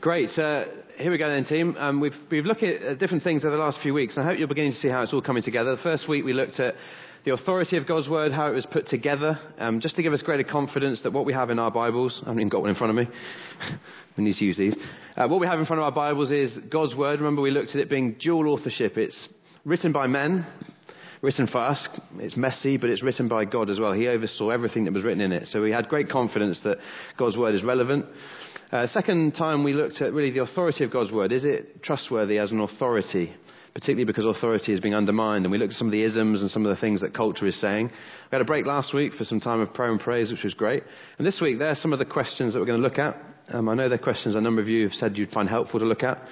Great. Here we go then, team. Um, we've, we've looked at different things over the last few weeks, and I hope you're beginning to see how it's all coming together. The first week we looked at the authority of God's Word, how it was put together, um, just to give us greater confidence that what we have in our Bibles, I haven't even got one in front of me. we need to use these. Uh, what we have in front of our Bibles is God's Word. Remember, we looked at it being dual authorship. It's written by men, written for us. It's messy, but it's written by God as well. He oversaw everything that was written in it. So we had great confidence that God's Word is relevant. Uh, second time we looked at really the authority of God's Word. Is it trustworthy as an authority? particularly because authority is being undermined. And we looked at some of the isms and some of the things that culture is saying. We had a break last week for some time of prayer and praise, which was great. And this week, there are some of the questions that we're going to look at. Um, I know they're questions a number of you have said you'd find helpful to look at.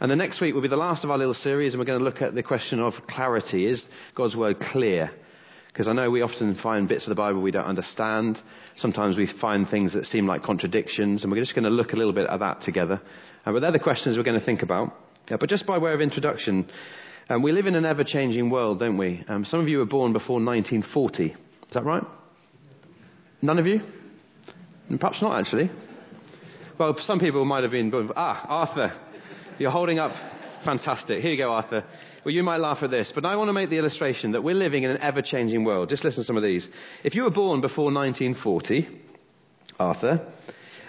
And the next week will be the last of our little series, and we're going to look at the question of clarity. Is God's word clear? Because I know we often find bits of the Bible we don't understand. Sometimes we find things that seem like contradictions, and we're just going to look a little bit at that together. Uh, but they're the questions we're going to think about. Yeah, but just by way of introduction, um, we live in an ever changing world, don't we? Um, some of you were born before 1940. Is that right? None of you? Perhaps not, actually. Well, some people might have been born. Ah, Arthur. You're holding up. Fantastic. Here you go, Arthur. Well, you might laugh at this, but I want to make the illustration that we're living in an ever changing world. Just listen to some of these. If you were born before 1940, Arthur,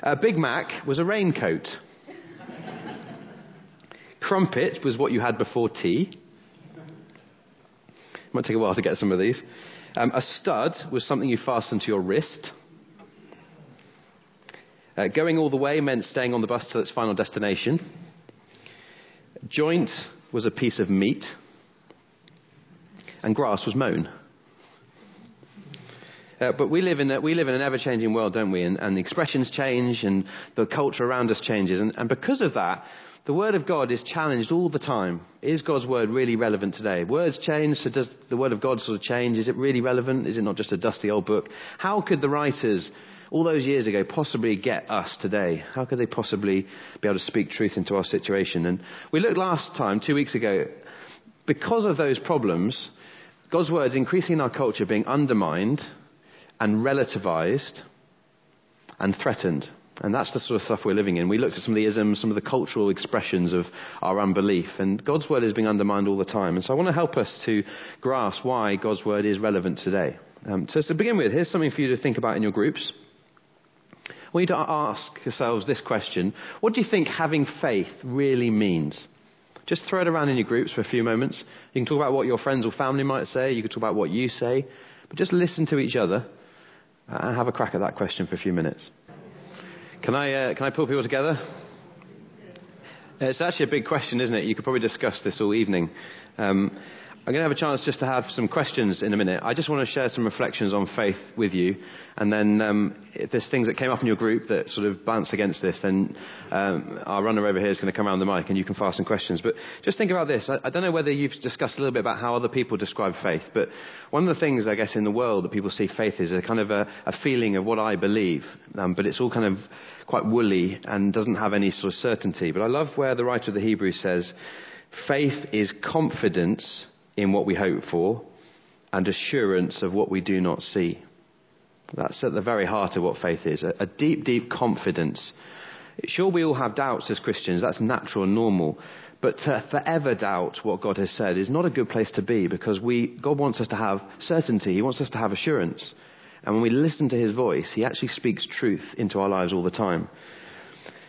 a Big Mac was a raincoat. Crumpet was what you had before tea. It Might take a while to get some of these. Um, a stud was something you fastened to your wrist. Uh, going all the way meant staying on the bus till its final destination. Joint was a piece of meat. And grass was mown. Uh, but we live in a, we live in an ever changing world, don't we? And, and, the expressions change, and the culture around us changes, and, and because of that, the Word of God is challenged all the time. Is God's Word really relevant today? Words change, so does the Word of God sort of change? Is it really relevant? Is it not just a dusty old book? How could the writers all those years ago possibly get us today? How could they possibly be able to speak truth into our situation? And we looked last time, two weeks ago, because of those problems, God's Word is increasing in our culture being undermined and relativized and threatened. And that's the sort of stuff we're living in. We looked at some of the isms, some of the cultural expressions of our unbelief. And God's word is being undermined all the time. And so I want to help us to grasp why God's word is relevant today. Um, so to begin with, here's something for you to think about in your groups. Want you to ask yourselves this question What do you think having faith really means? Just throw it around in your groups for a few moments. You can talk about what your friends or family might say. You can talk about what you say. But just listen to each other and have a crack at that question for a few minutes. Can I, uh, can I pull people together? It's actually a big question, isn't it? You could probably discuss this all evening. Um, I'm going to have a chance just to have some questions in a minute. I just want to share some reflections on faith with you. And then um, if there's things that came up in your group that sort of bounce against this, then um, our runner over here is going to come around the mic and you can fire some questions. But just think about this. I, I, don't know whether you've discussed a little bit about how other people describe faith, but one of the things, I guess, in the world that people see faith is a kind of a, a feeling of what I believe. Um, but it's all kind of quite woolly and doesn't have any sort of certainty. But I love where the writer of the Hebrews says, faith is confidence in what we hope for and assurance of what we do not see. That's at the very heart of what faith is a, deep, deep confidence. Sure, we all have doubts as Christians, that's natural and normal. But to forever doubt what God has said is not a good place to be because we, God wants us to have certainty. He wants us to have assurance. And when we listen to His voice, He actually speaks truth into our lives all the time.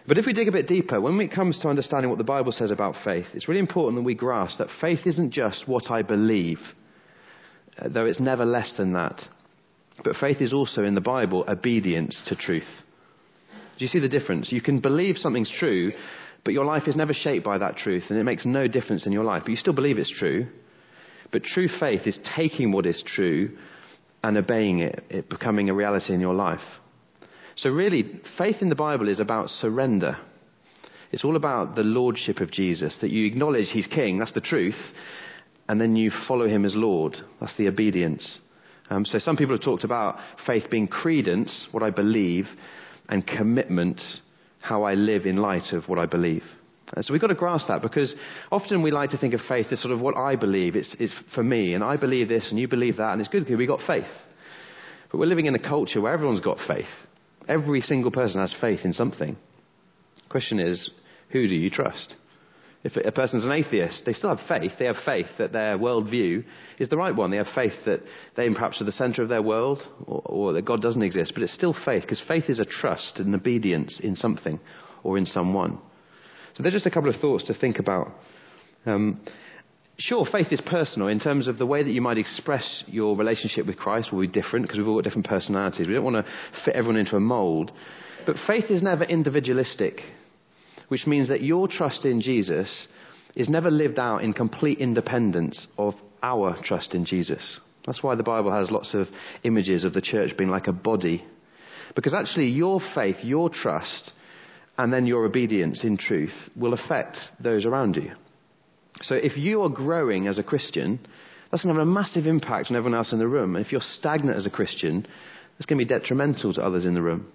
But if we dig a bit deeper, when it comes to understanding what the Bible says about faith, it's really important that we grasp that faith isn't just what I believe, uh, though it's never less than that. But faith is also in the Bible obedience to truth. Do you see the difference? You can believe something's true, but your life is never shaped by that truth, and it makes no difference in your life. But you still believe it's true. But true faith is taking what is true and obeying it, it becoming a reality in your life. So, really, faith in the Bible is about surrender. It's all about the lordship of Jesus, that you acknowledge he's king, that's the truth, and then you follow him as Lord. That's the obedience. Um, so, some people have talked about faith being credence, what I believe, and commitment, how I live in light of what I believe. Uh, so we've got to grasp that because often we like to think of faith as sort of what I believe. It's, it's for me, and I believe this, and you believe that, and it's good because we've got faith. But we're living in a culture where everyone's got faith. Every single person has faith in something. Question is, Who do you trust? If a person's an atheist, they still have faith. They have faith that their worldview is the right one. They have faith that they perhaps are the center of their world or, or that God doesn't exist. But it's still faith because faith is a trust and obedience in something or in someone. So there's just a couple of thoughts to think about. Um, sure, faith is personal in terms of the way that you might express your relationship with Christ will be different because we've all got different personalities. We don't want to fit everyone into a mold. But faith is never individualistic which means that your trust in Jesus is never lived out in complete independence of our trust in Jesus. That's why the Bible has lots of images of the church being like a body. Because actually, your faith, your trust, and then your obedience in truth will affect those around you. So if you are growing as a Christian, that's going to have a massive impact on everyone else in the room. And if you're stagnant as a Christian, it's going to be detrimental to others in the room.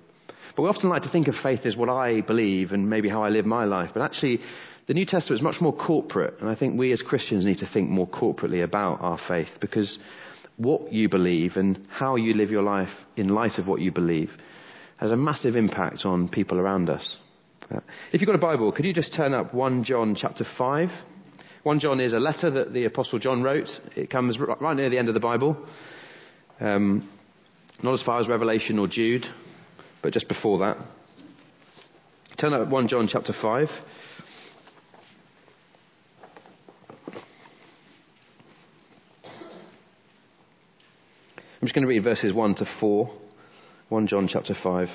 But we often like to think of faith as what I believe and maybe how I live my life. But actually, the New Testament is much more corporate. And I think we as Christians need to think more corporately about our faith because what you believe and how you live your life in light of what you believe has a massive impact on people around us. Uh, if you've got a Bible, could you just turn up 1 John chapter 5? 1 John is a letter that the Apostle John wrote. It comes right near the end of the Bible. Um, not as far as Revelation or Jude, but just before that, turn up 1 John chapter 5. I'm just going to read verses 1 to 4, 1 John chapter 5.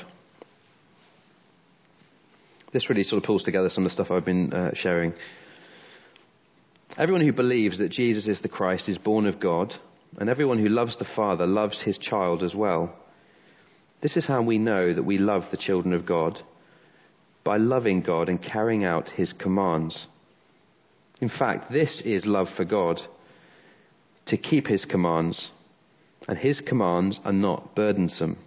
This really sort of pulls together some of the stuff I've been uh, sharing. Everyone who believes that Jesus is the Christ is born of God, and everyone who loves the Father loves his child as well. This is how we know that we love the children of God by loving God and carrying out his commands. In fact, this is love for God to keep his commands, and his commands are not burdensome.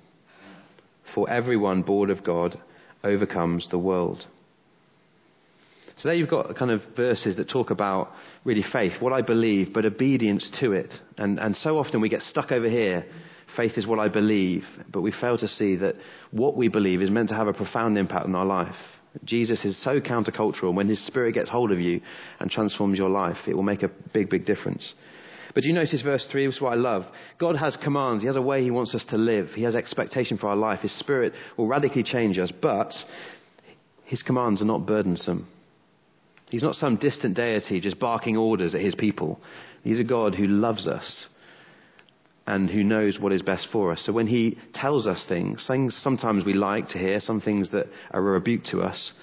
For everyone born of God overcomes the world. So there you've got kind of verses that talk about really faith, what I believe, but obedience to it. And, and so often we get stuck over here faith is what I believe, but we fail to see that what we believe is meant to have a profound impact on our life. Jesus is so countercultural. When his spirit gets hold of you and transforms your life, it will make a big, big difference. But do you notice verse 3? This is what I love. God has commands. He has a way he wants us to live. He has expectation for our life. His spirit will radically change us, but his commands are not burdensome. He's not some distant deity just barking orders at his people. He's a God who loves us and who knows what is best for us. So when he tells us things, things sometimes we like to hear, some things that are a rebuke to us,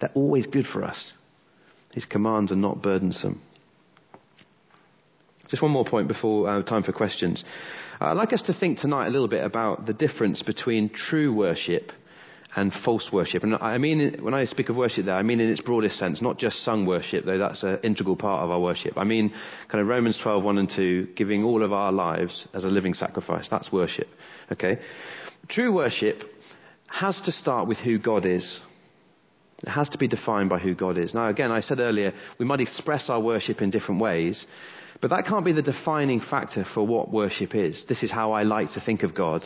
they're always good for us. His commands are not burdensome. Just one more point before uh, time for questions. Uh, I'd like us to think tonight a little bit about the difference between true worship and false worship. And I mean, when I speak of worship there, I mean in its broadest sense, not just sung worship, though that's an integral part of our worship. I mean kind of Romans 12, 1 and 2, giving all of our lives as a living sacrifice. That's worship. Okay? True worship has to start with who God is. It has to be defined by who God is. Now, again, I said earlier, we might express our worship in different ways, but that can't be the defining factor for what worship is. This is how I like to think of God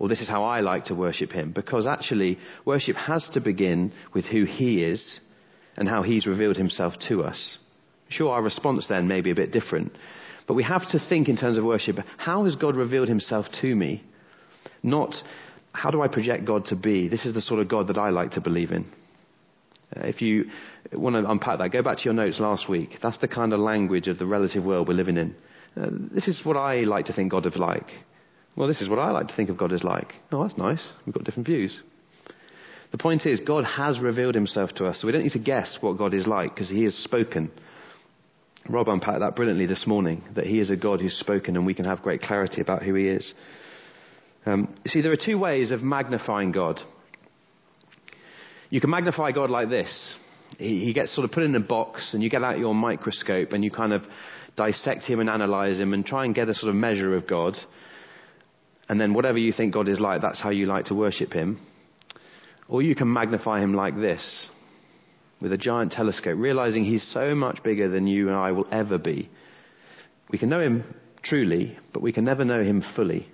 or this is how I like to worship him. Because actually, worship has to begin with who he is and how he's revealed himself to us. Sure, our response then may be a bit different. But we have to think in terms of worship how has God revealed himself to me? Not how do I project God to be? This is the sort of God that I like to believe in. If you want to unpack that, go back to your notes last week. That's the kind of language of the relative world we're living in. Uh, this is what I like to think God is like. Well, this is what I like to think of God as like. Oh, that's nice. We've got different views. The point is, God has revealed himself to us, so we don't need to guess what God is like because he has spoken. Rob unpacked that brilliantly this morning, that he is a God who's spoken and we can have great clarity about who he is. Um, see, there are two ways of magnifying God. You can magnify God like this. He, he gets sort of put in a box and you get out your microscope and you kind of dissect him and analyze him and try and get a sort of measure of God and then whatever you think God is like, that's how you like to worship Him. Or you can magnify Him like this, with a giant telescope, realizing He's so much bigger than you and I will ever be. We can know Him truly, but we can never know Him fully.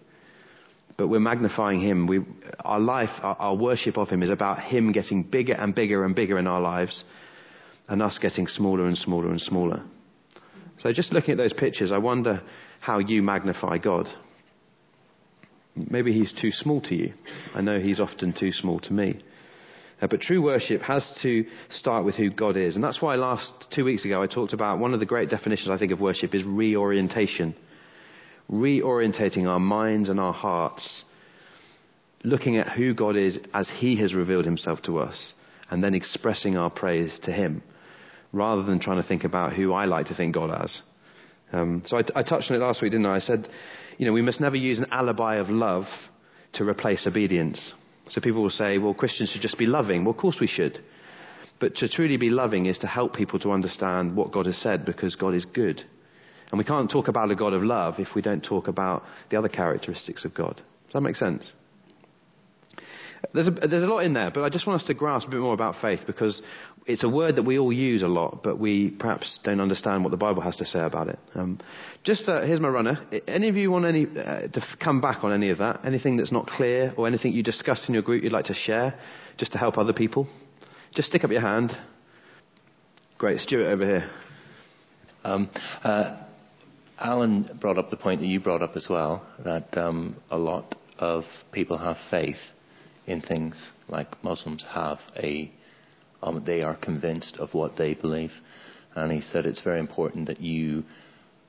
But we're magnifying Him. We, our life, our, our worship of Him is about Him getting bigger and bigger and bigger in our lives and us getting smaller and smaller and smaller. So just looking at those pictures, I wonder how you magnify God. Maybe he's too small to you. I know he's often too small to me. Uh, but true worship has to start with who God is. And that's why last two weeks ago I talked about one of the great definitions I think of worship is reorientation. Reorientating our minds and our hearts, looking at who God is as he has revealed himself to us, and then expressing our praise to him, rather than trying to think about who I like to think God as. Um, so I, I touched on it last week, didn't I? I said, you know, we must never use an alibi of love to replace obedience. So people will say, well, Christians should just be loving. Well, of course we should. But to truly be loving is to help people to understand what God has said because God is good. And we can't talk about a God of love if we don't talk about the other characteristics of God. Does that make sense? There's a, there's a lot in there, but I just want us to grasp a bit more about faith because it's a word that we all use a lot, but we perhaps don't understand what the Bible has to say about it. Um, just uh, here's my runner. Any of you want any uh, to come back on any of that? Anything that's not clear or anything you discussed in your group you'd like to share, just to help other people? Just stick up your hand. Great, Stuart over here. Um, uh, Alan brought up the point that you brought up as well, that um, a lot of people have faith in things like Muslims have a um, they are convinced of what they believe. And he said it's very important that you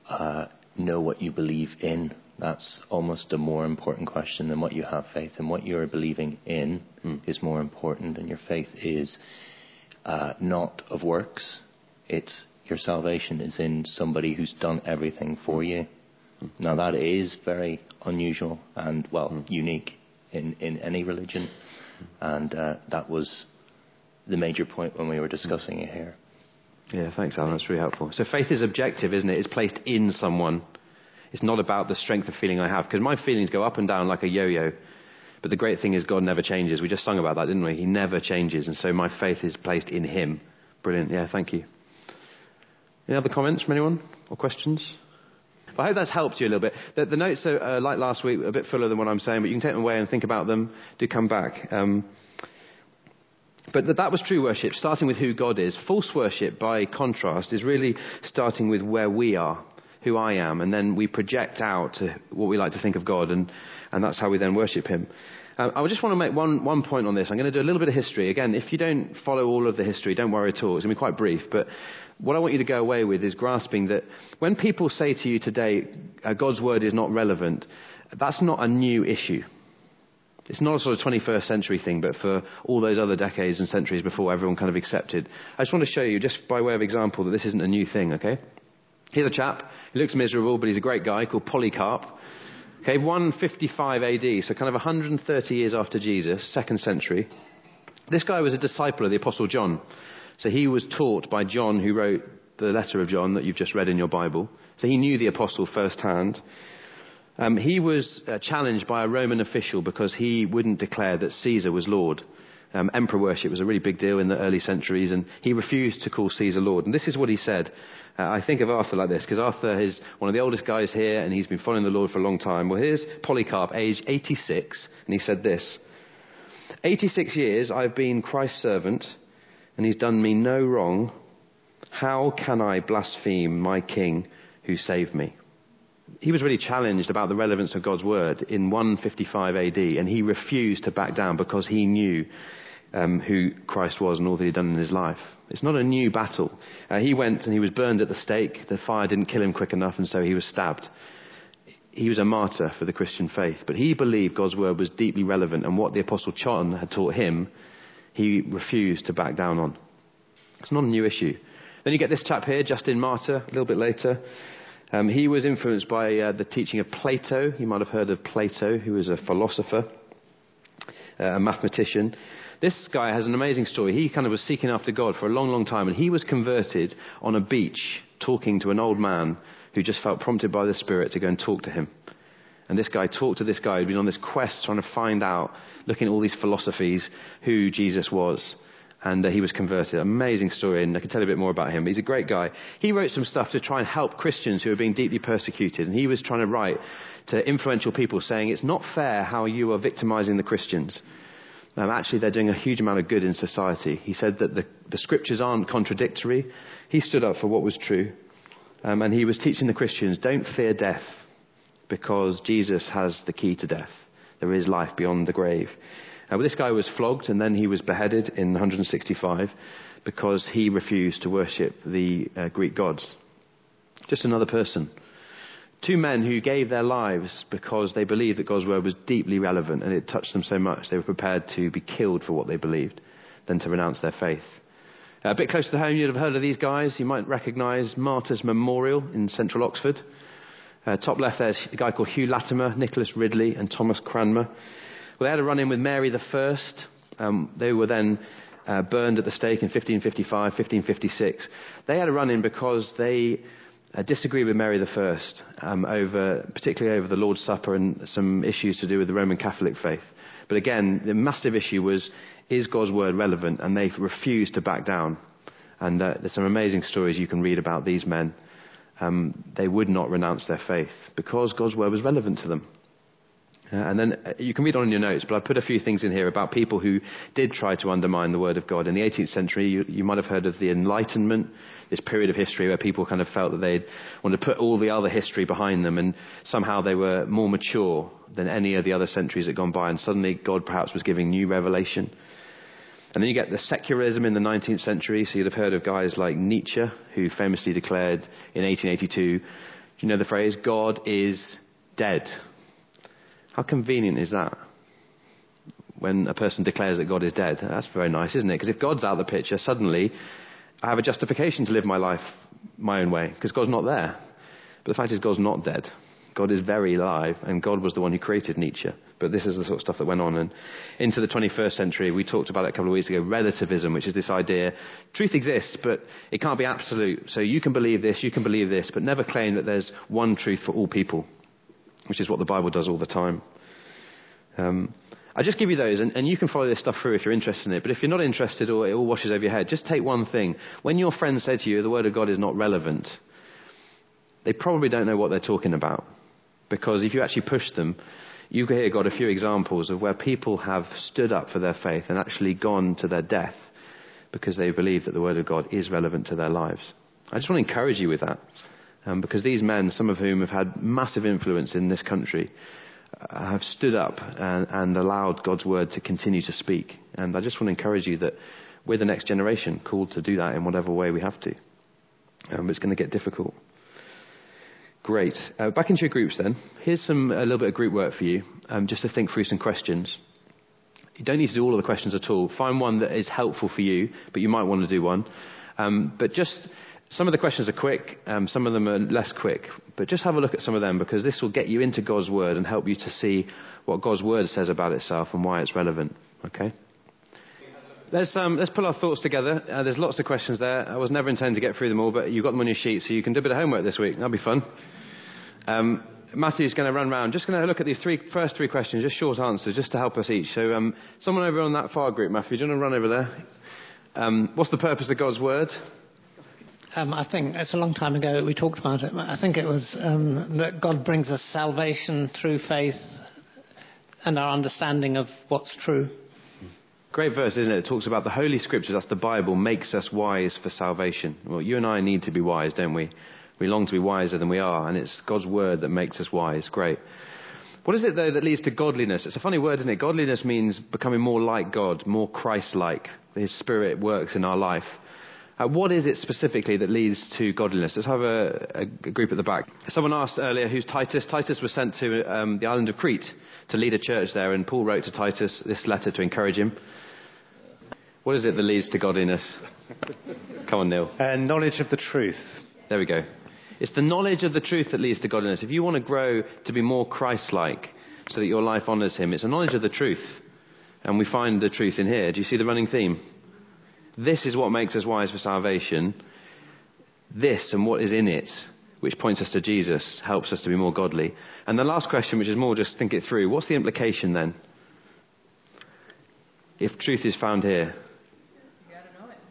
uh, know what you believe in. That's almost a more important question than what you have faith in. What you're believing in mm. is more important, and your faith is uh, not of works. It's your salvation is in somebody who's done everything for you. Now that is very unusual and well mm. unique in, in any religion, and uh, that was the major point when we were discussing it here. Yeah, thanks, Alan. That's really helpful. So faith is objective, isn't it? It's placed in someone. It's not about the strength of feeling I have, because my feelings go up and down like a yo-yo. But the great thing is God never changes. We just sung about that, didn't we? He never changes, and so my faith is placed in Him. Brilliant. Yeah, thank you. Any other comments from anyone or questions? I hope that's helped you a little bit. The, the notes are, uh, like last week, a bit fuller than what I'm saying, but you can take them away and think about them. Do come back. Um, but that, that was true worship, starting with who God is. False worship, by contrast, is really starting with where we are, who I am, and then we project out to what we like to think of God, and, and that's how we then worship Him. Um, I just want to make one, one point on this. I'm going to do a little bit of history. Again, if you don't follow all of the history, don't worry at all. It's going to be quite brief. But what I want you to go away with is grasping that when people say to you today, uh, God's word is not relevant, that's not a new issue. It's not a sort of 21st century thing, but for all those other decades and centuries before everyone kind of accepted. I just want to show you, just by way of example, that this isn't a new thing, okay? Here's a chap. He looks miserable, but he's a great guy called Polycarp. Okay, 155 AD, so kind of 130 years after Jesus, second century. This guy was a disciple of the Apostle John. So he was taught by John, who wrote the letter of John that you've just read in your Bible. So he knew the Apostle firsthand. Um, he was uh, challenged by a Roman official because he wouldn't declare that Caesar was Lord. Um, emperor worship was a really big deal in the early centuries, and he refused to call Caesar Lord. And this is what he said. Uh, I think of Arthur like this, because Arthur is one of the oldest guys here, and he's been following the Lord for a long time. Well, here's Polycarp, age 86, and he said this 86 years I've been Christ's servant, and he's done me no wrong. How can I blaspheme my king who saved me? he was really challenged about the relevance of God's word in 155 AD, and he refused to back down because he knew um, who Christ was and all that he'd done in his life. It's not a new battle. Uh, he went and he was burned at the stake. The fire didn't kill him quick enough, and so he was stabbed. He was a martyr for the Christian faith, but he believed God's word was deeply relevant, and what the Apostle John had taught him, he refused to back down on. It's not a new issue. Then you get this chap here, Justin Martyr, a little bit later. Um, he was influenced by uh, the teaching of Plato. You might have heard of Plato, who was a philosopher, uh, a mathematician. This guy has an amazing story. He kind of was seeking after God for a long, long time, and he was converted on a beach talking to an old man who just felt prompted by the Spirit to go and talk to him. And this guy talked to this guy who'd been on this quest trying to find out, looking at all these philosophies, who Jesus was and uh, he was converted. Amazing story, and I can tell you a bit more about him. He's a great guy. He wrote some stuff to try and help Christians who are being deeply persecuted, and he was trying to write to influential people saying it's not fair how you are victimizing the Christians. Um, actually they're doing a huge amount of good in society. He said that the, the scriptures aren't contradictory. He stood up for what was true. Um, and he was teaching the Christians don't fear death because Jesus has the key to death. There is life beyond the grave. Uh, well, this guy was flogged and then he was beheaded in 165 because he refused to worship the uh, Greek gods. Just another person. Two men who gave their lives because they believed that God's word was deeply relevant and it touched them so much they were prepared to be killed for what they believed than to renounce their faith. A bit closer to home, you'd have heard of these guys. You might recognize Martyrs Memorial in central Oxford. Uh, top left there's a guy called Hugh Latimer, Nicholas Ridley, and Thomas Cranmer. Well, they had a run in with Mary I. Um, they were then uh, burned at the stake in 1555, 1556. They had a run in because they uh, disagreed with Mary I, um, over, particularly over the Lord's Supper and some issues to do with the Roman Catholic faith. But again, the massive issue was is God's word relevant? And they refused to back down. And uh, there's some amazing stories you can read about these men. Um, they would not renounce their faith because God's word was relevant to them. Uh, and then uh, you can read on in your notes, but I put a few things in here about people who did try to undermine the word of God. In the 18th century, you, you might have heard of the Enlightenment, this period of history where people kind of felt that they'd wanted to put all the other history behind them, and somehow they were more mature than any of the other centuries that had gone by, and suddenly God perhaps was giving new revelation. And then you get the secularism in the 19th century, so you'd have heard of guys like Nietzsche, who famously declared in 1882, do you know the phrase, God is dead? How convenient is that? When a person declares that God is dead. That's very nice, isn't it? Because if God's out of the picture, suddenly I have a justification to live my life my own way, because God's not there. But the fact is, God's not dead. God is very alive, and God was the one who created Nietzsche. But this is the sort of stuff that went on. And into the 21st century, we talked about it a couple of weeks ago relativism, which is this idea truth exists, but it can't be absolute. So you can believe this, you can believe this, but never claim that there's one truth for all people which is what the Bible does all the time. Um, I just give you those, and, and, you can follow this stuff through if you're interested in it. But if you're not interested or it all washes over your head, just take one thing. When your friends say to you, the Word of God is not relevant, they probably don't know what they're talking about. Because if you actually push them, you here got a few examples of where people have stood up for their faith and actually gone to their death because they believe that the Word of God is relevant to their lives. I just want to encourage you with that. Um, because these men, some of whom have had massive influence in this country, uh, have stood up and, and, allowed God's word to continue to speak. And I just want to encourage you that we're the next generation called to do that in whatever way we have to. Um, it's going to get difficult. Great. Uh, back into your groups then. Here's some a little bit of group work for you, um, just to think through some questions. You don't need to do all of the questions at all. Find one that is helpful for you, but you might want to do one. Um, but just some of the questions are quick, um, some of them are less quick, but just have a look at some of them because this will get you into God's Word and help you to see what God's Word says about itself and why it's relevant. Okay? Let's, um, let's pull our thoughts together. Uh, there's lots of questions there. I was never intending to get through them all, but you've got them on your sheet, so you can do a bit of homework this week. That'll be fun. Um, Matthew's going to run round. Just going to look at these three, first three questions, just short answers, just to help us each. So, um, someone over on that far group, Matthew, do you want to run over there? Um, what's the purpose of God's Word? Um, I think it's a long time ago we talked about it. I think it was um, that God brings us salvation through faith and our understanding of what's true. Great verse, isn't it? It talks about the Holy Scriptures, that's the Bible, makes us wise for salvation. Well, you and I need to be wise, don't we? We long to be wiser than we are, and it's God's Word that makes us wise. Great. What is it, though, that leads to godliness? It's a funny word, isn't it? Godliness means becoming more like God, more Christ like. His Spirit works in our life. Uh, what is it specifically that leads to godliness? Let's have a, a, group at the back. Someone asked earlier, who's Titus? Titus was sent to um, the island of Crete to lead a church there, and Paul wrote to Titus this letter to encourage him. What is it that leads to godliness? Come on, Neil. Uh, knowledge of the truth. There we go. It's the knowledge of the truth that leads to godliness. If you want to grow to be more Christ like, so that your life honours Him, it's a knowledge of the truth. And we find the truth in here. Do you see the running theme? This is what makes us wise for salvation. This and what is in it, which points us to Jesus, helps us to be more godly. And the last question, which is more just think it through what's the implication then? If truth is found here,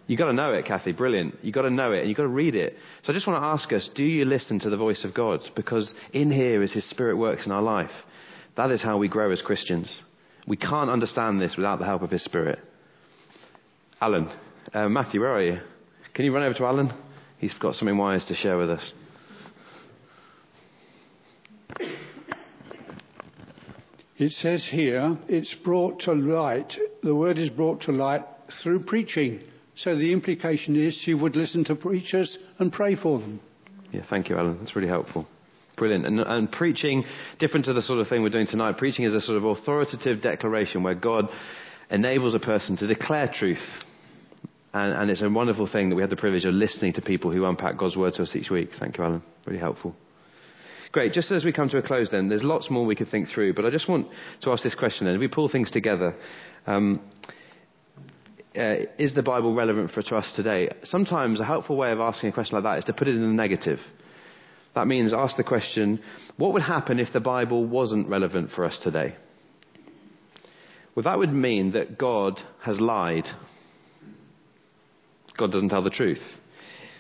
You've got to know it, Kathy. Brilliant. You've got to know it and you've got to read it. So I just want to ask us do you listen to the voice of God? Because in here, as His Spirit works in our life, that is how we grow as Christians. We can't understand this without the help of His Spirit. Alan, uh, Matthew, where are you? Can you run over to Alan? He's got something wise to share with us. It says here, it's brought to light, the word is brought to light through preaching. So the implication is you would listen to preachers and pray for them. Yeah, thank you, Alan. That's really helpful. Brilliant. And, and, preaching, different to the sort of thing we're doing tonight, preaching is a sort of authoritative declaration where God enables a person to declare truth. And, and it's a wonderful thing that we have the privilege of listening to people who unpack God's word to us each week. Thank you, Alan. Really helpful. Great. Just as we come to a close then, there's lots more we could think through, but I just want to ask this question then. If we pull things together, um, uh, is the Bible relevant for us today? Sometimes a helpful way of asking a question like that is to put it in the negative. That means ask the question, what would happen if the Bible wasn't relevant for us today? Well, that would mean that God has lied. God doesn't tell the truth.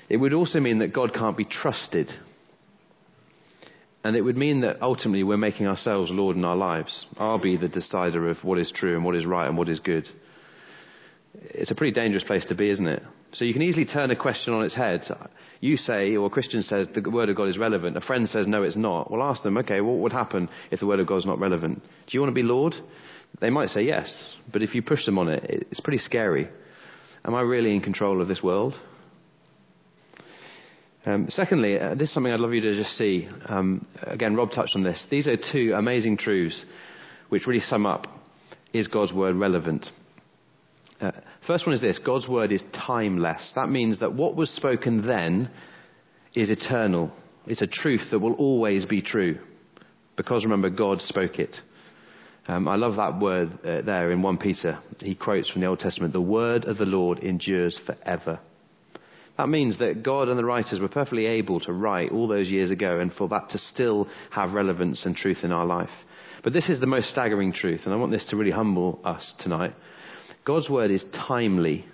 It would also mean that God can't be trusted. And it would mean that ultimately we're making ourselves Lord in our lives. I'll be the decider of what is true and what is right and what is good. It's a pretty dangerous place to be, isn't it? So you can easily turn a question on its head. You say, or a Christian says, the Word of God is relevant. A friend says, no, it's not. Well, ask them, okay, what would happen if the Word of God is not relevant? Do you want to be Lord? They might say yes, but if you push them on it, it's pretty scary. Am I really in control of this world? Um, secondly, uh, this is something I'd love you to just see. Um, again, Rob touched on this. These are two amazing truths which really sum up is God's word relevant? Uh, first one is this God's word is timeless. That means that what was spoken then is eternal. It's a truth that will always be true. Because remember, God spoke it. Um, I love that word uh, there in 1 Peter. He quotes from the Old Testament The word of the Lord endures forever. That means that God and the writers were perfectly able to write all those years ago and for that to still have relevance and truth in our life. But this is the most staggering truth, and I want this to really humble us tonight. God's word is timely,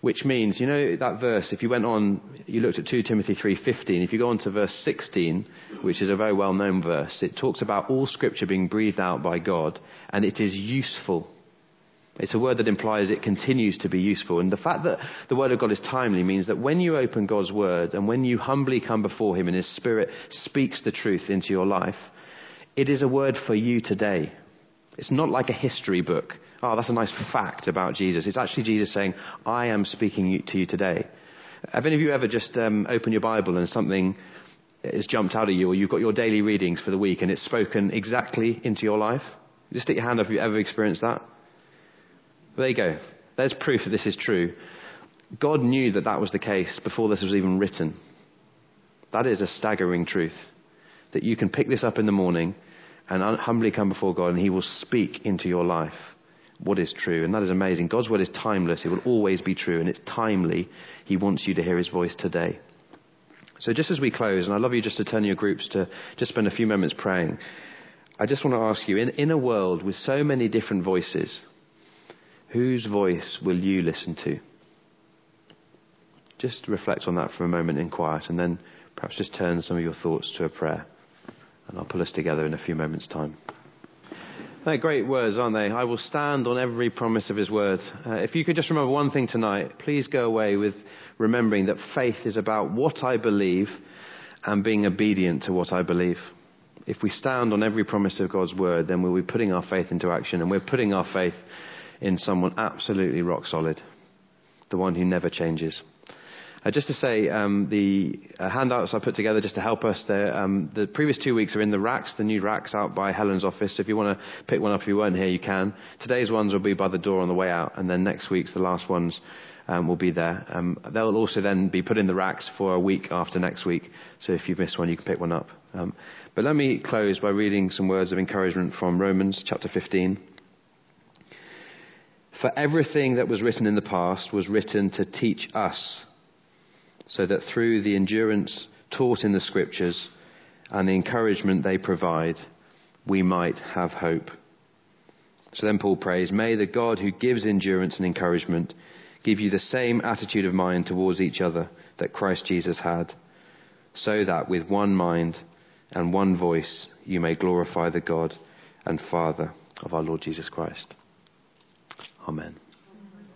which means, you know, that verse, if you went on, you looked at 2 Timothy 3.15, if you go on to verse 16, which is a very well known verse, it talks about all scripture being breathed out by God, and it is useful it's a word that implies it continues to be useful. And the fact that the Word of God is timely means that when you open God's Word and when you humbly come before Him and His Spirit speaks the truth into your life, it is a word for you today. It's not like a history book. Oh, that's a nice fact about Jesus. It's actually Jesus saying, I am speaking to you today. Have any of you ever just um, opened your Bible and something has jumped out at you, or you've got your daily readings for the week and it's spoken exactly into your life? Just stick your hand up if you've ever experienced that. There you go. There's proof that this is true. God knew that that was the case before this was even written. That is a staggering truth. That you can pick this up in the morning and humbly come before God and He will speak into your life what is true. And that is amazing. God's word is timeless. It will always be true and it's timely. He wants you to hear His voice today. So just as we close, and I'd love you just to turn your groups to just spend a few moments praying. I just want to ask you, in, in a world with so many different voices, Whose voice will you listen to? Just reflect on that for a moment in quiet and then perhaps just turn some of your thoughts to a prayer. And I'll pull us together in a few moments' time. They're great words, aren't they? I will stand on every promise of his word. Uh, if you could just remember one thing tonight, please go away with remembering that faith is about what I believe and being obedient to what I believe. If we stand on every promise of God's word, then we'll be putting our faith into action, and we're putting our faith in someone absolutely rock solid, the one who never changes. Uh, just to say, um, the uh, handouts I put together just to help us, um, the previous two weeks are in the racks, the new racks out by Helen's office. So if you want to pick one up if you weren't here, you can. Today's ones will be by the door on the way out, and then next week's, the last ones, um, will be there. Um, they'll also then be put in the racks for a week after next week. So if you've missed one, you can pick one up. Um, but let me close by reading some words of encouragement from Romans chapter 15. For everything that was written in the past was written to teach us, so that through the endurance taught in the Scriptures and the encouragement they provide, we might have hope. So then Paul prays, May the God who gives endurance and encouragement give you the same attitude of mind towards each other that Christ Jesus had, so that with one mind and one voice you may glorify the God and Father of our Lord Jesus Christ. Amen.